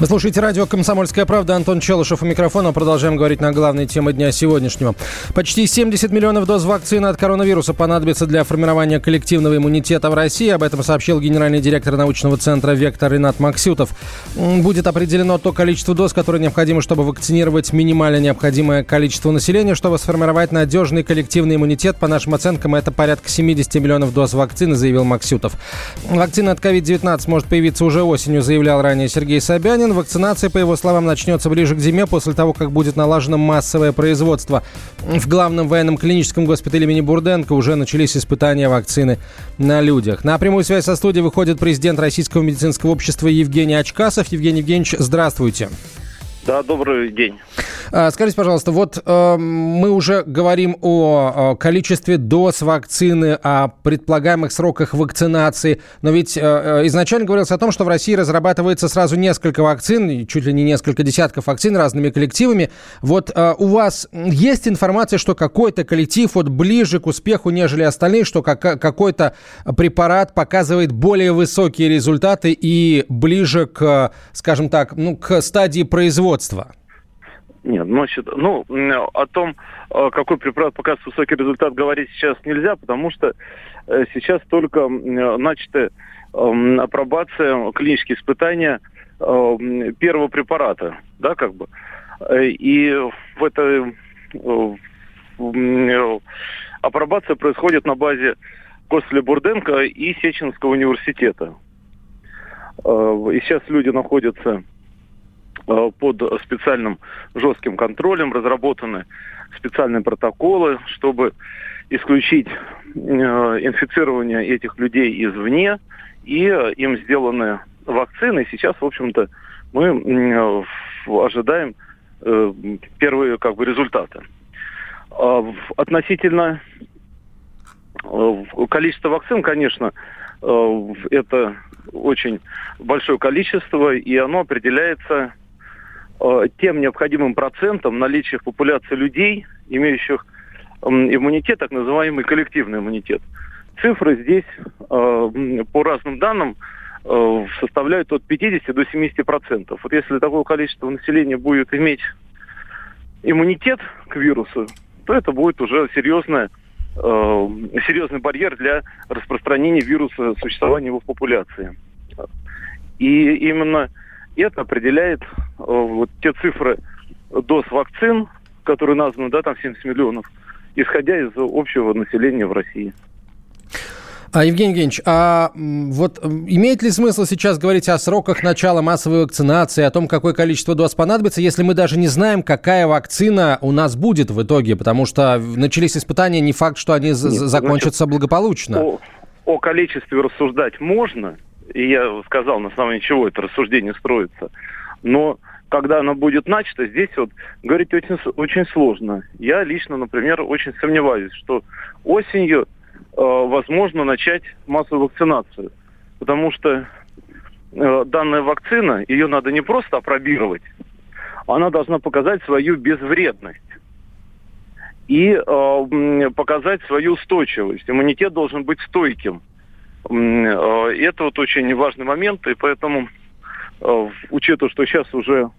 Вы слушаете радио «Комсомольская правда». Антон Челышев у микрофона. Продолжаем говорить на главные темы дня сегодняшнего. Почти 70 миллионов доз вакцины от коронавируса понадобится для формирования коллективного иммунитета в России. Об этом сообщил генеральный директор научного центра «Вектор» Ренат Максютов. Будет определено то количество доз, которое необходимо, чтобы вакцинировать минимально необходимое количество населения, чтобы сформировать надежный коллективный иммунитет. По нашим оценкам, это порядка 70 миллионов доз вакцины, заявил Максютов. Вакцина от COVID-19 может появиться уже осенью, заявлял ранее Сергей Собянин. Собянин. Вакцинация, по его словам, начнется ближе к зиме, после того, как будет налажено массовое производство. В главном военном клиническом госпитале имени Бурденко уже начались испытания вакцины на людях. На прямую связь со студией выходит президент Российского медицинского общества Евгений Очкасов. Евгений Евгеньевич, здравствуйте. Да, добрый день. А, скажите, пожалуйста, вот э, мы уже говорим о, количестве доз вакцины, о предполагаемых сроках вакцинации, но ведь э, э, изначально говорилось о том, что в России разрабатывается сразу несколько вакцин, чуть ли не несколько десятков вакцин разными коллективами. Вот э, у вас есть информация, что какой-то коллектив вот ближе к успеху, нежели остальные, что как, какой-то препарат показывает более высокие результаты и ближе к, скажем так, ну, к стадии производства? Производства? Нет, значит, ну, о том, э, какой препарат показывает высокий результат, говорить сейчас нельзя, потому что э, сейчас только начата эм, апробация, клинические испытания первого препарата, да, как бы. И в этой апробация происходит на базе Костеля Бурденко и Сеченского университета. Э, и сейчас люди находятся Э, под специальным жестким контролем, разработаны специальные протоколы, чтобы исключить э, инфицирование этих людей извне, и им сделаны вакцины. Сейчас, в общем-то, мы ожидаем э, первые как бы результаты. А относительно количества вакцин, конечно, это очень большое количество, и оно определяется Э, тем необходимым процентом наличия в популяции людей, имеющих иммунитет, так называемый коллективный иммунитет. Цифры здесь, э, по разным данным, э, составляют от 50 до 70 процентов. Вот если такое количество населения будет иметь иммунитет к вирусу, то это будет уже серьезная, серьезный барьер для распространения вируса, существования его в популяции. И именно это определяет э, вот те цифры доз вакцин, которые названы, да, там 70 миллионов, исходя из общего населения в России. А, Евгений Евгеньевич, а вот имеет ли смысл сейчас говорить о сроках начала массовой вакцинации, о том, какое количество доз понадобится, если мы даже не знаем, какая вакцина у нас будет в итоге? Потому что начались испытания, не факт, что они Нет, закончатся значит, благополучно. О, о количестве рассуждать можно, и я сказал, на основании чего это рассуждение строится. Но когда оно будет начато, здесь вот говорить очень, очень сложно. Я лично, например, очень сомневаюсь, что осенью э, возможно начать массовую вакцинацию. Потому что э, данная вакцина, ее надо не просто опробировать, она должна показать свою безвредность и э, показать свою устойчивость. Иммунитет должен быть стойким. Э, это вот очень важный момент, и поэтому, э, учитывая, что сейчас уже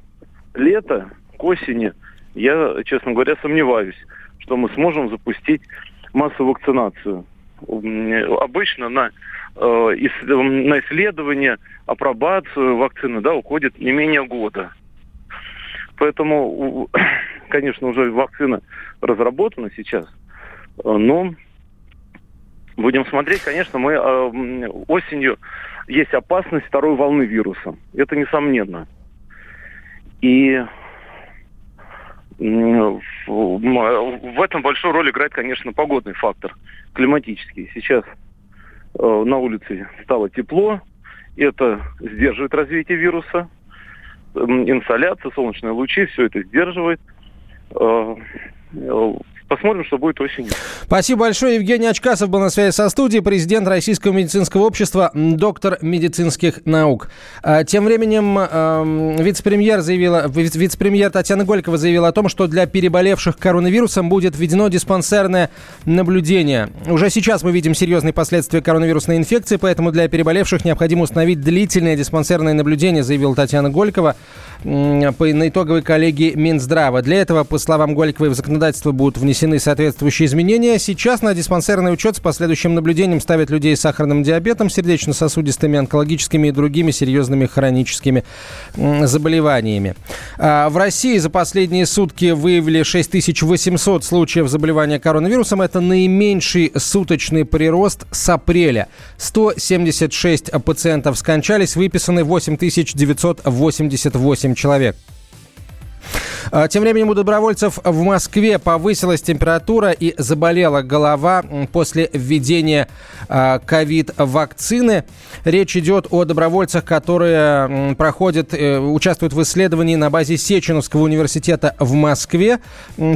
лето, к осени, я, честно говоря, сомневаюсь, что мы сможем запустить массовую вакцинацию. Обычно на, э, на исследование, апробацию вакцины да, уходит не менее года. Поэтому, конечно, уже вакцина разработана сейчас, но Будем смотреть, конечно, мы э, осенью есть опасность второй волны вируса. Это несомненно. И в этом большую роль играет, конечно, погодный фактор, климатический. Сейчас э, на улице стало тепло, это сдерживает развитие вируса. Инсоляция, солнечные лучи, все это сдерживает. Э, посмотрим, что будет осенью. Спасибо большое. Евгений Очкасов был на связи со студией, президент Российского медицинского общества, доктор медицинских наук. А, тем временем вице-премьер, заявила, вице-премьер Татьяна Голикова заявила о том, что для переболевших коронавирусом будет введено диспансерное наблюдение. Уже сейчас мы видим серьезные последствия коронавирусной инфекции, поэтому для переболевших необходимо установить длительное диспансерное наблюдение, заявила Татьяна Голикова на итоговой коллегии Минздрава. Для этого, по словам Голиковой, в законодательство будут внесены соответствующие изменения. Сейчас на диспансерный учет с последующим наблюдением ставят людей с сахарным диабетом, сердечно-сосудистыми, онкологическими и другими серьезными хроническими заболеваниями. А, в России за последние сутки выявили 6800 случаев заболевания коронавирусом. Это наименьший суточный прирост с апреля. 176 пациентов скончались, выписаны 8988 8 человек. А, тем временем у добровольцев в Москве повысилась температура и заболела голова после введения а, ковид-вакцины. Речь идет о добровольцах, которые проходят, э, участвуют в исследовании на базе Сеченовского университета в Москве.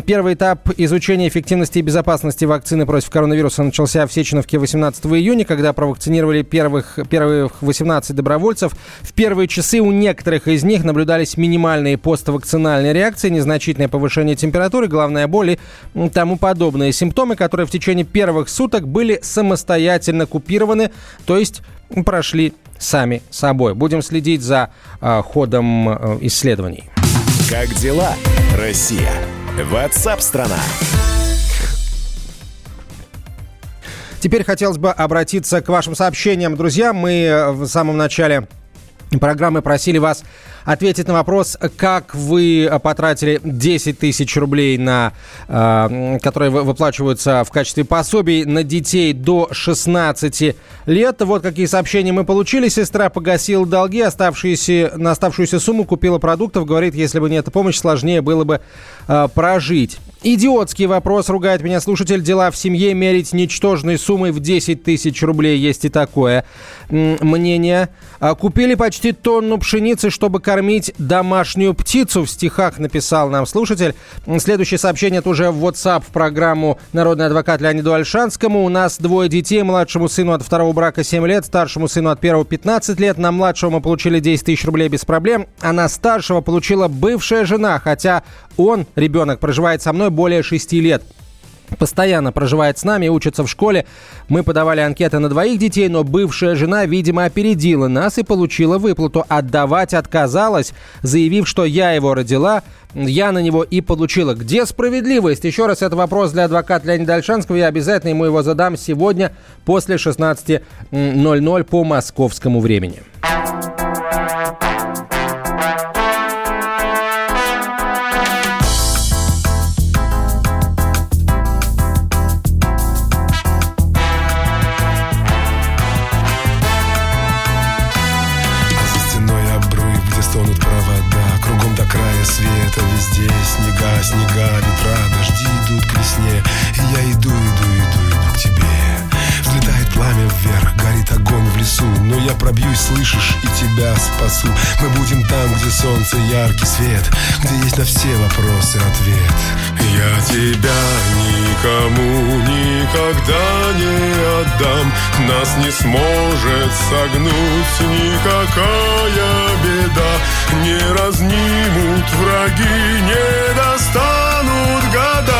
Первый этап изучения эффективности и безопасности вакцины против коронавируса начался в Сеченовке 18 июня, когда провакцинировали первых, первых 18 добровольцев. В первые часы у некоторых из них наблюдались минимальные поствакцинальные реакции инфекции, незначительное повышение температуры, головная боль и тому подобные симптомы, которые в течение первых суток были самостоятельно купированы, то есть прошли сами собой. Будем следить за э, ходом э, исследований. Как дела, Россия? Ватсап-страна! Теперь хотелось бы обратиться к вашим сообщениям. Друзья, мы э, в самом начале программы просили вас ответить на вопрос, как вы потратили 10 тысяч рублей, на, э, которые выплачиваются в качестве пособий на детей до 16 лет. Вот какие сообщения мы получили. Сестра погасила долги, оставшиеся, на оставшуюся сумму купила продуктов. Говорит, если бы не эта помощь, сложнее было бы э, прожить. Идиотский вопрос, ругает меня слушатель. Дела в семье мерить ничтожной суммой в 10 тысяч рублей. Есть и такое мнение. А, купили почти тонну пшеницы, чтобы кормить домашнюю птицу. В стихах написал нам слушатель. Следующее сообщение это уже в WhatsApp в программу «Народный адвокат» Леониду Альшанскому. У нас двое детей. Младшему сыну от второго брака 7 лет, старшему сыну от первого 15 лет. На младшего мы получили 10 тысяч рублей без проблем. А на старшего получила бывшая жена, хотя он, ребенок, проживает со мной более 6 лет постоянно проживает с нами, учится в школе. Мы подавали анкеты на двоих детей, но бывшая жена, видимо, опередила нас и получила выплату. Отдавать отказалась, заявив, что я его родила, я на него и получила. Где справедливость? Еще раз, это вопрос для адвоката Леонида Альшанского. Я обязательно ему его задам сегодня после 16.00 по московскому времени. Я пробьюсь, слышишь, и тебя спасу. Мы будем там, где солнце, яркий свет Где есть на все вопросы ответ. Я тебя никому никогда не отдам. Нас не сможет согнуть никакая беда. Не разнимут враги, не достанут года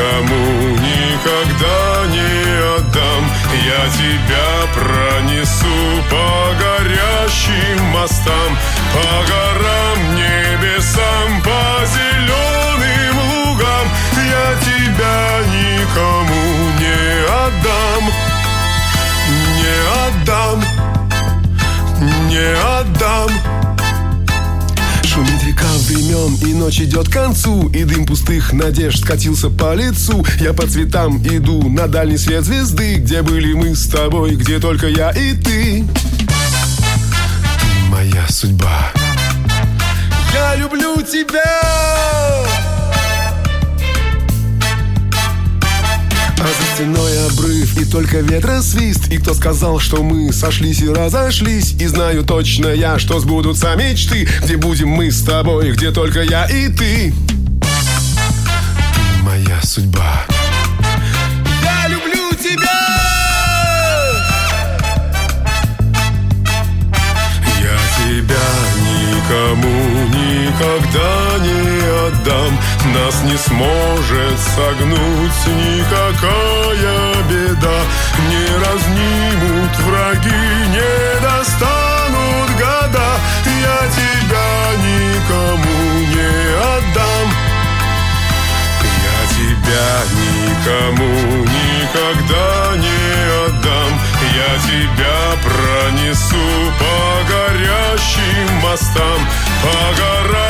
никому никогда не отдам. Я тебя пронесу по горящим мостам По горам, небесам, по зеленым лугам. Я тебя никому не отдам Не отдам, не отдам времен, и ночь идет к концу И дым пустых надежд скатился по лицу. Я по цветам иду на дальний свет звезды Где были мы с тобой, где только я и ты. Ты моя судьба. Я люблю тебя А за стеной обрыв и только ветра свист. И кто сказал, что мы сошлись и разошлись? И знаю точно я, что сбудутся мечты. Где будем мы с тобой, где только я и ты? Ты моя судьба. Я люблю тебя! Я тебя никому никогда не отдам Нас не сможет согнуть никакая беда. Не разнимут враги, не достанут года. Я тебя никому не отдам. Я тебя никому никогда не отдам. Я тебя пронесу по горящим мостам По горам,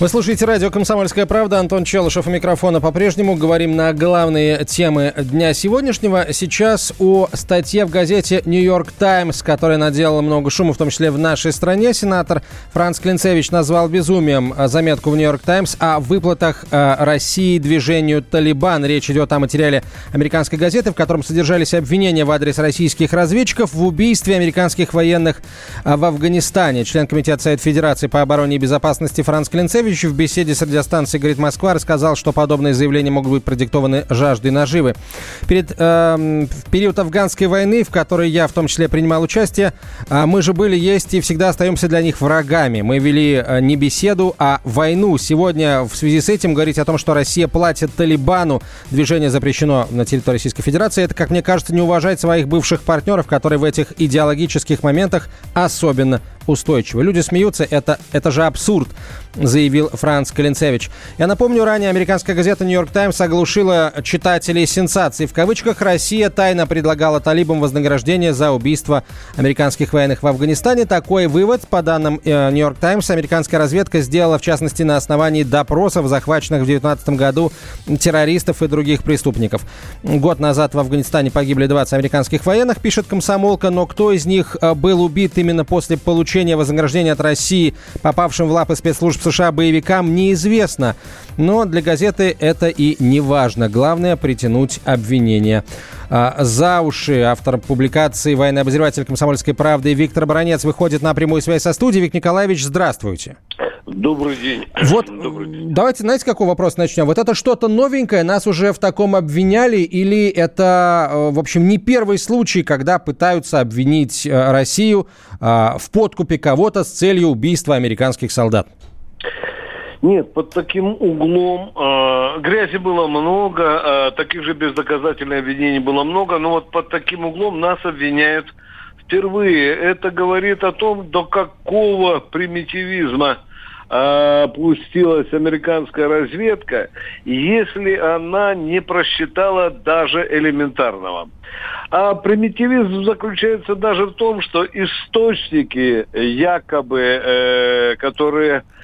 Вы слушаете радио «Комсомольская правда». Антон Челышев у микрофона по-прежнему. Говорим на главные темы дня сегодняшнего. Сейчас о статье в газете «Нью-Йорк Таймс», которая наделала много шума, в том числе в нашей стране. Сенатор Франц Клинцевич назвал безумием заметку в «Нью-Йорк Таймс» о выплатах России движению «Талибан». Речь идет о материале американской газеты, в котором содержались обвинения в адрес российских разведчиков в убийстве американских военных в Афганистане. Член Комитета Совет Федерации по обороне и безопасности Франц Клинцевич в беседе с радиостанцией «Говорит Москва» рассказал, что подобные заявления могут быть продиктованы жаждой наживы. Перед, э, в период афганской войны, в которой я в том числе принимал участие, э, мы же были, есть и всегда остаемся для них врагами. Мы вели э, не беседу, а войну. Сегодня в связи с этим говорить о том, что Россия платит Талибану, движение запрещено на территории Российской Федерации, это, как мне кажется, не уважать своих бывших партнеров, которые в этих идеологических моментах особенно устойчивы. Люди смеются, это, это же абсурд, заявил Франц Калинцевич. Я напомню, ранее американская газета «Нью-Йорк Таймс» оглушила читателей сенсаций. В кавычках «Россия тайно предлагала талибам вознаграждение за убийство американских военных в Афганистане». Такой вывод, по данным э, «Нью-Йорк Таймс», американская разведка сделала, в частности, на основании допросов, захваченных в 2019 году террористов и других преступников. Год назад в Афганистане погибли 20 американских военных, пишет комсомолка, но кто из них э, был убит именно после получения вознаграждения от России, попавшим в лапы спецслужб США боевикам, неизвестно. Но для газеты это и не важно. Главное притянуть обвинение а, за уши. Автор публикации «Военный обозреватель комсомольской правды» Виктор Баранец выходит на прямую связь со студией. Виктор Николаевич, здравствуйте. Добрый день. Вот Добрый день. давайте, знаете, какой вопрос начнем? Вот это что-то новенькое, нас уже в таком обвиняли, или это, э, в общем, не первый случай, когда пытаются обвинить э, Россию э, в подкупе кого-то с целью убийства американских солдат? Нет, под таким углом э, грязи было много, э, таких же бездоказательных обвинений было много, но вот под таким углом нас обвиняют впервые. Это говорит о том, до какого примитивизма э, пустилась американская разведка, если она не просчитала даже элементарного. А примитивизм заключается даже в том, что источники якобы, э, которые э,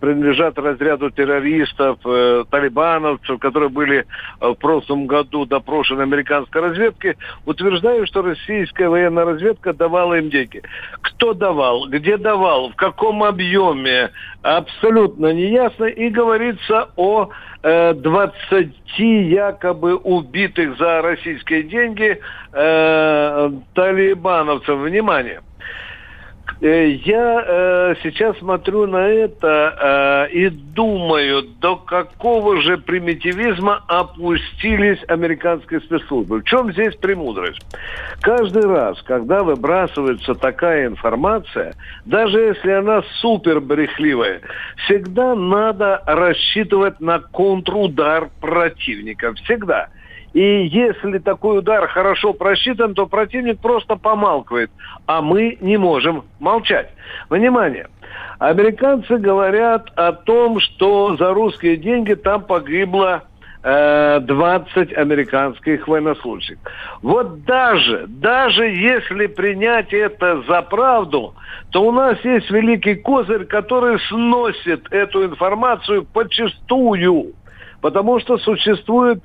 принадлежат разряду террористов, э, талибановцев, которые были э, в прошлом году допрошены американской разведкой, утверждают, что российская военная разведка давала им деньги. Кто давал, где давал, в каком объеме, абсолютно неясно. И говорится о э, 20 якобы убитых за российские деньги э, талибановцев. Внимание! Э, я э, сейчас смотрю на это э, и думаю, до какого же примитивизма опустились американские спецслужбы. В чем здесь премудрость? Каждый раз, когда выбрасывается такая информация, даже если она супер брехливая, всегда надо рассчитывать на контрудар противника. Всегда. И если такой удар хорошо просчитан, то противник просто помалкивает, а мы не можем молчать. Внимание! Американцы говорят о том, что за русские деньги там погибло 20 э, американских военнослужащих. Вот даже, даже если принять это за правду, то у нас есть великий козырь, который сносит эту информацию почастую. Потому что существует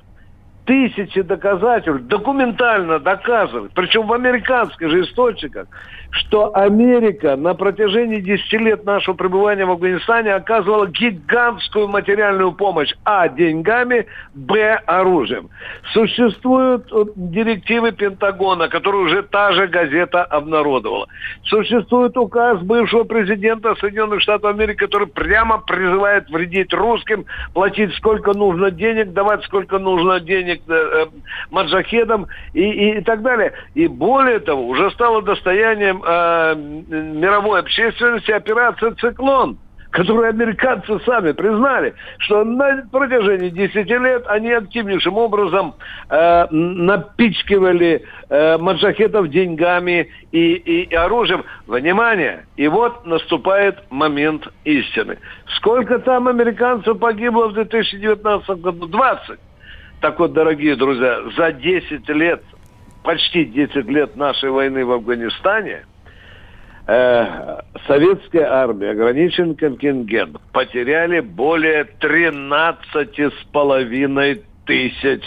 тысячи доказательств, документально доказывают, причем в американских же источниках, что Америка на протяжении 10 лет нашего пребывания в Афганистане оказывала гигантскую материальную помощь, а, деньгами, б, оружием. Существуют э, директивы Пентагона, которые уже та же газета обнародовала. Существует указ бывшего президента Соединенных Штатов Америки, который прямо призывает вредить русским, платить сколько нужно денег, давать сколько нужно денег э, э, маджахедам и, и, и так далее. И более того, уже стало достоянием э, мировой общественности операция «Циклон», которую американцы сами признали, что на протяжении 10 лет они активнейшим образом э, напичкивали э, маджахетов деньгами и, и, и оружием. Внимание! И вот наступает момент истины. Сколько там американцев погибло в 2019 году? 20. Так вот, дорогие друзья, за 10 лет, почти 10 лет нашей войны в Афганистане – э, советская армия, ограничен контингент, потеряли более 13 с половиной тысяч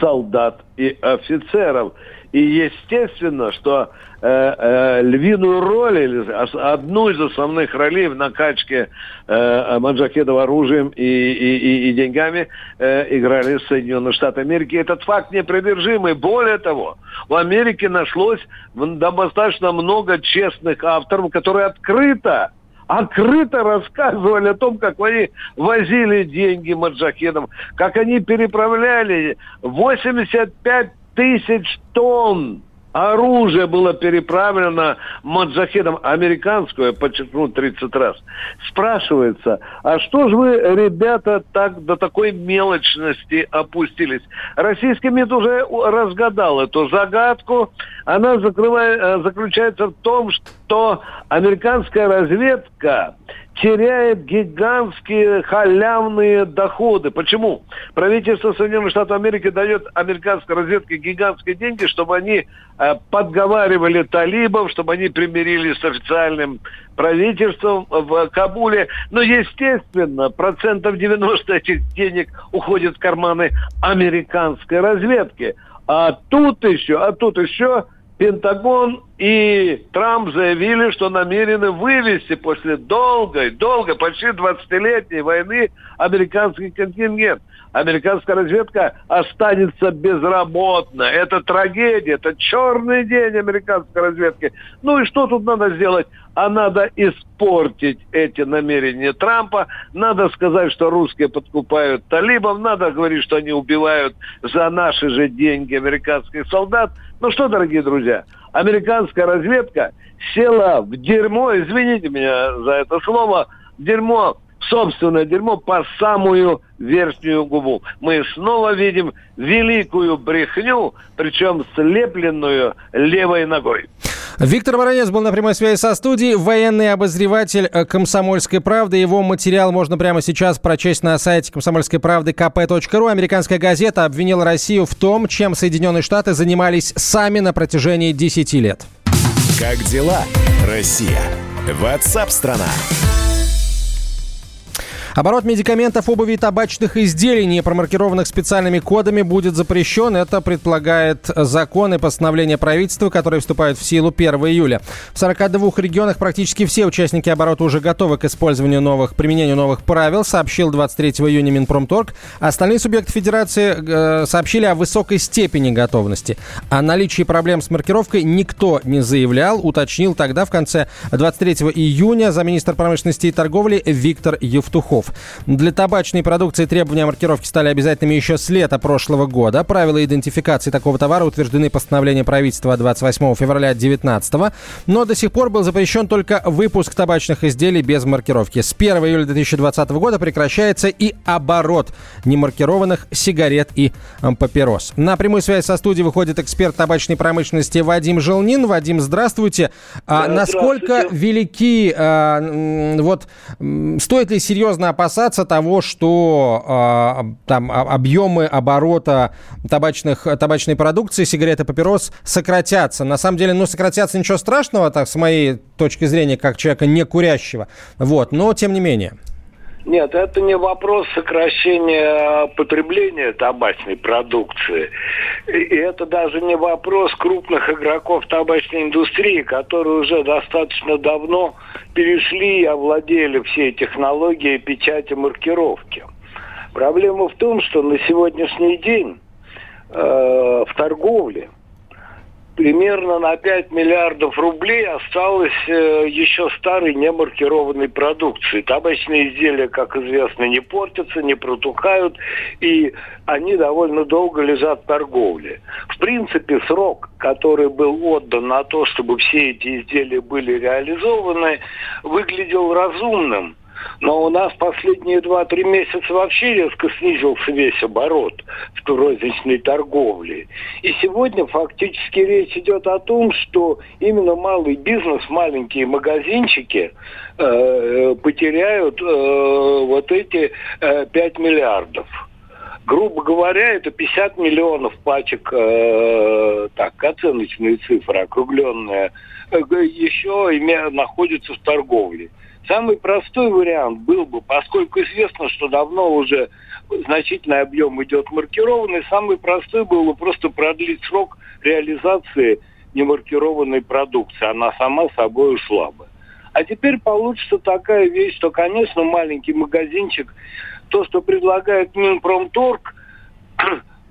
солдат и офицеров. И естественно, что э, э, львиную роль, или одну из основных ролей в накачке э, маджахедов оружием и, и, и, и деньгами э, играли Соединенные Штаты Америки. Этот факт непровержимый. Более того, в Америке нашлось достаточно много честных авторов, которые открыто открыто рассказывали о том, как они возили деньги маджахедам, как они переправляли 85 тысяч тонн оружие было переправлено маджахедом американское, подчеркну 30 раз. Спрашивается, а что же вы, ребята, так до такой мелочности опустились? Российский МИД уже разгадал эту загадку. Она закрывает, э, заключается в том, что американская разведка теряет гигантские халявные доходы. Почему? Правительство Соединенных Штатов Америки дает американской разведке гигантские деньги, чтобы они э, подговаривали талибов, чтобы они примирились с официальным правительством в Кабуле. Но, естественно, процентов 90 этих денег уходит в карманы американской разведки. А тут еще, а тут еще Пентагон и Трамп заявили, что намерены вывести после долгой, долгой, почти 20-летней войны американский контингент. Американская разведка останется безработна. Это трагедия, это черный день американской разведки. Ну и что тут надо сделать? А надо испортить эти намерения Трампа. Надо сказать, что русские подкупают талибов. Надо говорить, что они убивают за наши же деньги американских солдат. Ну что, дорогие друзья, американская разведка села в дерьмо, извините меня за это слово, дерьмо, собственное дерьмо по самую верхнюю губу. Мы снова видим великую брехню, причем слепленную левой ногой. Виктор Воронец был на прямой связи со студией. Военный обозреватель э, «Комсомольской правды». Его материал можно прямо сейчас прочесть на сайте «Комсомольской правды» kp.ru. Американская газета обвинила Россию в том, чем Соединенные Штаты занимались сами на протяжении 10 лет. Как дела, Россия? Ватсап-страна! Оборот медикаментов, обуви и табачных изделий, не промаркированных специальными кодами, будет запрещен. Это предполагает закон и постановление правительства, которые вступают в силу 1 июля. В 42 регионах практически все участники оборота уже готовы к использованию новых, применению новых правил, сообщил 23 июня Минпромторг. Остальные субъекты федерации э, сообщили о высокой степени готовности. О наличии проблем с маркировкой никто не заявлял, уточнил тогда в конце 23 июня замминистра промышленности и торговли Виктор Евтухов. Для табачной продукции требования маркировки стали обязательными еще с лета прошлого года. Правила идентификации такого товара утверждены постановлением правительства 28 февраля 2019 но до сих пор был запрещен только выпуск табачных изделий без маркировки. С 1 июля 2020 года прекращается и оборот немаркированных сигарет и папирос. На прямую связь со студией выходит эксперт табачной промышленности Вадим Желнин. Вадим, здравствуйте. А да, насколько велики, а, вот, стоит ли серьезно опасаться того, что а, там объемы оборота табачных, табачной продукции, сигарет и папирос сократятся? На самом деле, ну, сократятся ничего страшного, так, с моей точки зрения, как человека не курящего. Вот, но тем не менее. Нет, это не вопрос сокращения потребления табачной продукции. И это даже не вопрос крупных игроков табачной индустрии, которые уже достаточно давно перешли и овладели всей технологией печати маркировки. Проблема в том, что на сегодняшний день э, в торговле – примерно на 5 миллиардов рублей осталось э, еще старой немаркированной продукции. Табачные изделия, как известно, не портятся, не протухают, и они довольно долго лежат в торговле. В принципе, срок, который был отдан на то, чтобы все эти изделия были реализованы, выглядел разумным – но у нас последние 2-3 месяца вообще резко снизился весь оборот в розничной торговле. И сегодня фактически речь идет о том, что именно малый бизнес, маленькие магазинчики э, потеряют э, вот эти э, 5 миллиардов грубо говоря, это 50 миллионов пачек, э, так, оценочные цифры, округленные, э, еще имя, находятся в торговле. Самый простой вариант был бы, поскольку известно, что давно уже значительный объем идет маркированный, самый простой был бы просто продлить срок реализации немаркированной продукции. Она сама собой ушла бы. А теперь получится такая вещь, что, конечно, маленький магазинчик, то, что предлагает Минпромторг,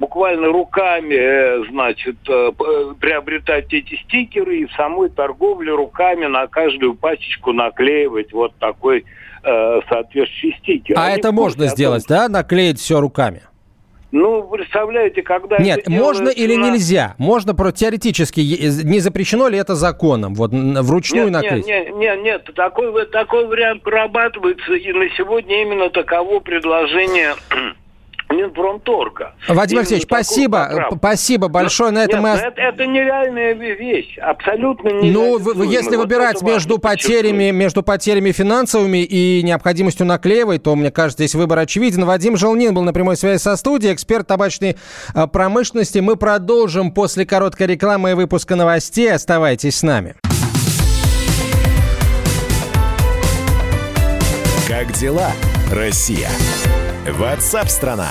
буквально руками, э, значит, э, приобретать эти стикеры и в самой торговле руками на каждую пачечку наклеивать вот такой э, соответствующий стикер. А Они это можно сделать, том, да, наклеить все руками? Ну, представляете, когда... Нет, можно или на... нельзя? Можно про теоретически, не запрещено ли это законом? Вот вручную нет, наклеить? Нет, нет, нет, нет, такой, такой вариант прорабатывается, и на сегодня именно таково предложение Минпромторга. Вадим Алексеевич, спасибо, спасибо большое. На этом Нет, мы... это, это нереальная вещь, абсолютно не. Ну, вы, если вот выбирать между потерями, между потерями финансовыми и необходимостью наклеивать, то, мне кажется, здесь выбор очевиден. Вадим Желнин был на прямой связи со студией, эксперт табачной а, промышленности. Мы продолжим после короткой рекламы и выпуска новостей. Оставайтесь с нами. Как дела, Россия? Ватсап-страна!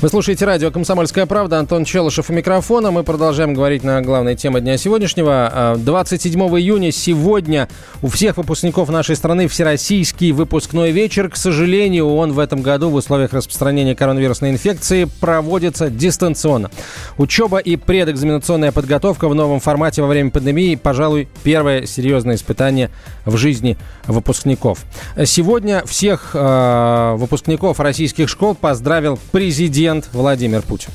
Вы слушаете радио «Комсомольская правда». Антон Челышев у микрофона. Мы продолжаем говорить на главной теме дня сегодняшнего. 27 а, июня сегодня у всех выпускников нашей страны всероссийский выпускной вечер. К сожалению, он в этом году в условиях распространения коронавирусной инфекции проводится дистанционно. Учеба и предэкзаменационная подготовка в новом формате во время пандемии, пожалуй, первое серьезное испытание в жизни выпускников. Сегодня всех э, выпускников российских школ поздравил президент президент Владимир Путин.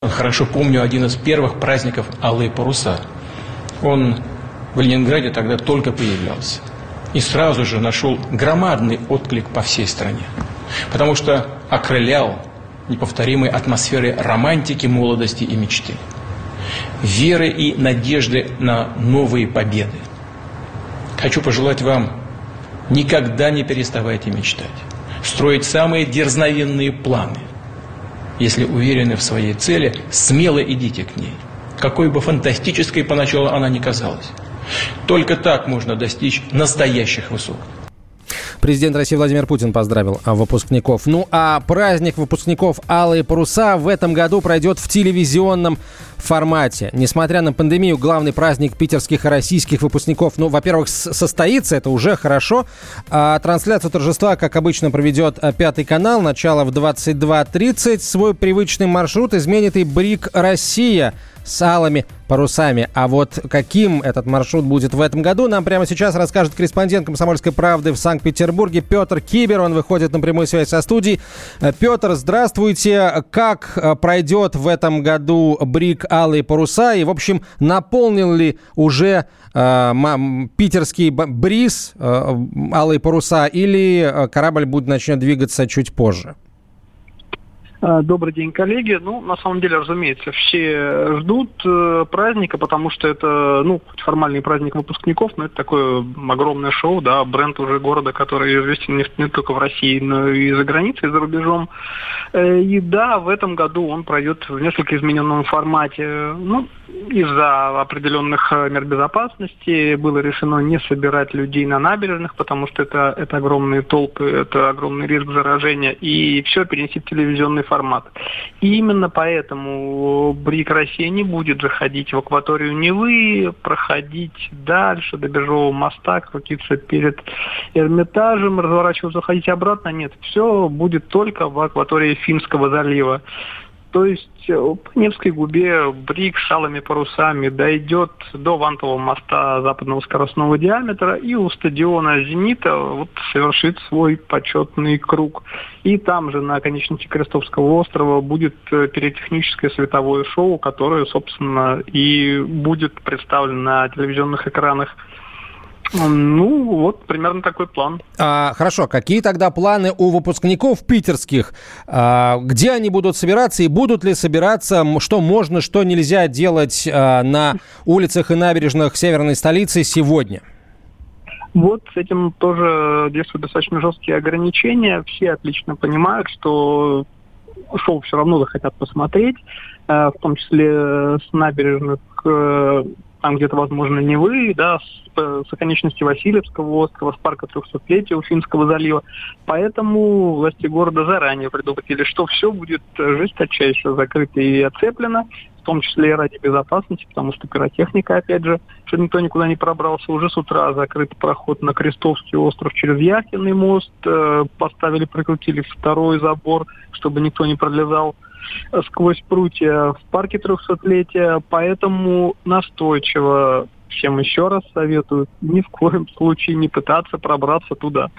Хорошо помню один из первых праздников «Алые паруса». Он в Ленинграде тогда только появлялся. И сразу же нашел громадный отклик по всей стране. Потому что окрылял неповторимой атмосферой романтики, молодости и мечты. Веры и надежды на новые победы. Хочу пожелать вам никогда не переставайте мечтать строить самые дерзновенные планы. Если уверены в своей цели, смело идите к ней. Какой бы фантастической поначалу она ни казалась. Только так можно достичь настоящих высот. Президент России Владимир Путин поздравил выпускников. Ну а праздник выпускников «Алые паруса» в этом году пройдет в телевизионном формате. Несмотря на пандемию, главный праздник питерских и российских выпускников, ну, во-первых, состоится, это уже хорошо. А трансляцию торжества, как обычно, проведет а, Пятый канал. Начало в 22.30. Свой привычный маршрут изменит и БРИК «Россия» с алыми парусами. А вот каким этот маршрут будет в этом году, нам прямо сейчас расскажет корреспондент «Комсомольской правды» в Санкт-Петербурге Петр Кибер. Он выходит на прямую связь со студией. Э, Петр, здравствуйте. Как э, пройдет в этом году БРИК «Алые паруса»? И, в общем, наполнил ли уже э, питерский бриз э, «Алые паруса» или э, корабль будет начнет двигаться чуть позже? А, добрый день, коллеги. Ну, на самом деле, разумеется, все ждут э, праздника, потому что это, ну, формальный праздник выпускников, но это такое огромное шоу, да, бренд уже города, который известен не, не только в России, но и за границей, за рубежом. Э, и да, в этом году он пройдет в несколько измененном формате. Ну, из-за определенных мер безопасности было решено не собирать людей на набережных, потому что это, это огромные толпы, это огромный риск заражения, и все перенести в телевизионный формат. И именно поэтому БРИК Россия не будет заходить в акваторию Невы, проходить дальше до Бежевого моста, крутиться перед Эрмитажем, разворачиваться, ходить обратно. Нет, все будет только в акватории Финского залива. То есть э, по Невской губе Брик с алыми парусами дойдет до Вантового моста западного скоростного диаметра и у стадиона «Зенита» вот совершит свой почетный круг. И там же на конечности Крестовского острова будет э, пиротехническое световое шоу, которое, собственно, и будет представлено на телевизионных экранах ну, вот примерно такой план. А, хорошо, какие тогда планы у выпускников питерских? А, где они будут собираться и будут ли собираться? Что можно, что нельзя делать а, на улицах и набережных северной столицы сегодня? Вот с этим тоже действуют достаточно жесткие ограничения. Все отлично понимают, что шоу все равно захотят посмотреть, э, в том числе с набережных э, там где-то, возможно, Невы, да, с, э, с оконечности Васильевского острова, с парка 300-летия Уфимского залива. Поэтому власти города заранее предупредили, что все будет жесточайше закрыто и оцеплено, в том числе и ради безопасности, потому что пиротехника, опять же, что никто никуда не пробрался. Уже с утра закрыт проход на Крестовский остров через Яхинный мост, э, поставили, прикрутили второй забор, чтобы никто не пролезал сквозь прутья в парке 300-летия, поэтому настойчиво всем еще раз советую ни в коем случае не пытаться пробраться туда.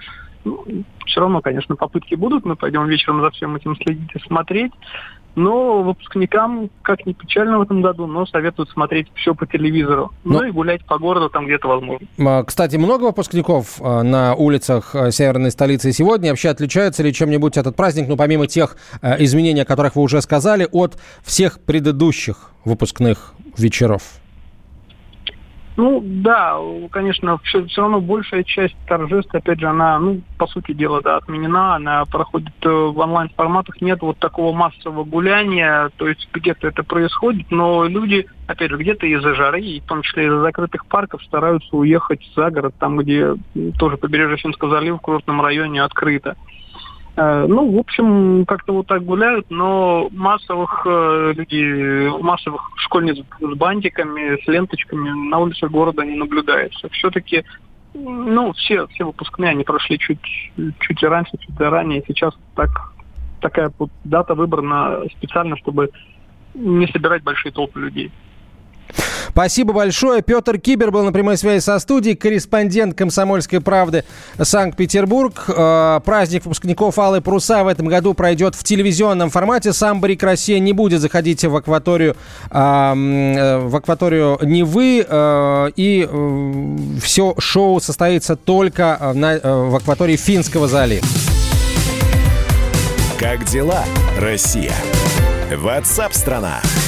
Ну, все равно, конечно, попытки будут, мы пойдем вечером за всем этим следить и смотреть. Но выпускникам, как ни печально в этом году, но советуют смотреть все по телевизору. Но... Ну и гулять по городу там где-то возможно. А, кстати, много выпускников а, на улицах а, северной столицы сегодня? Вообще отличается ли чем-нибудь этот праздник, ну, помимо тех изменений, о которых вы уже сказали, от всех предыдущих выпускных вечеров? Ну да, конечно, все, все равно большая часть торжеств, опять же, она, ну, по сути дела, да, отменена, она проходит э, в онлайн-форматах, нет вот такого массового гуляния, то есть где-то это происходит, но люди, опять же, где-то из-за жары, и в том числе из-за закрытых парков, стараются уехать за город, там, где тоже побережье Финского залива в курортном районе открыто. Э, ну, в общем, как-то вот так гуляют, но массовых э, людей, массовых школьниц с бантиками, с ленточками на улицах города не наблюдается. Все-таки, ну, все, все выпускные, они прошли чуть, чуть раньше, чуть ранее. Сейчас так, такая вот дата выбрана специально, чтобы не собирать большие толпы людей. Спасибо большое. Петр Кибер был на прямой связи со студией, корреспондент «Комсомольской правды» Санкт-Петербург. Э, праздник выпускников «Алые паруса» в этом году пройдет в телевизионном формате. Сам Барик Россия не будет заходить в акваторию, э, в акваторию Невы. Э, и все шоу состоится только в акватории Финского залива. Как дела, Россия? Ватсап-страна! страна